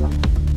Bye.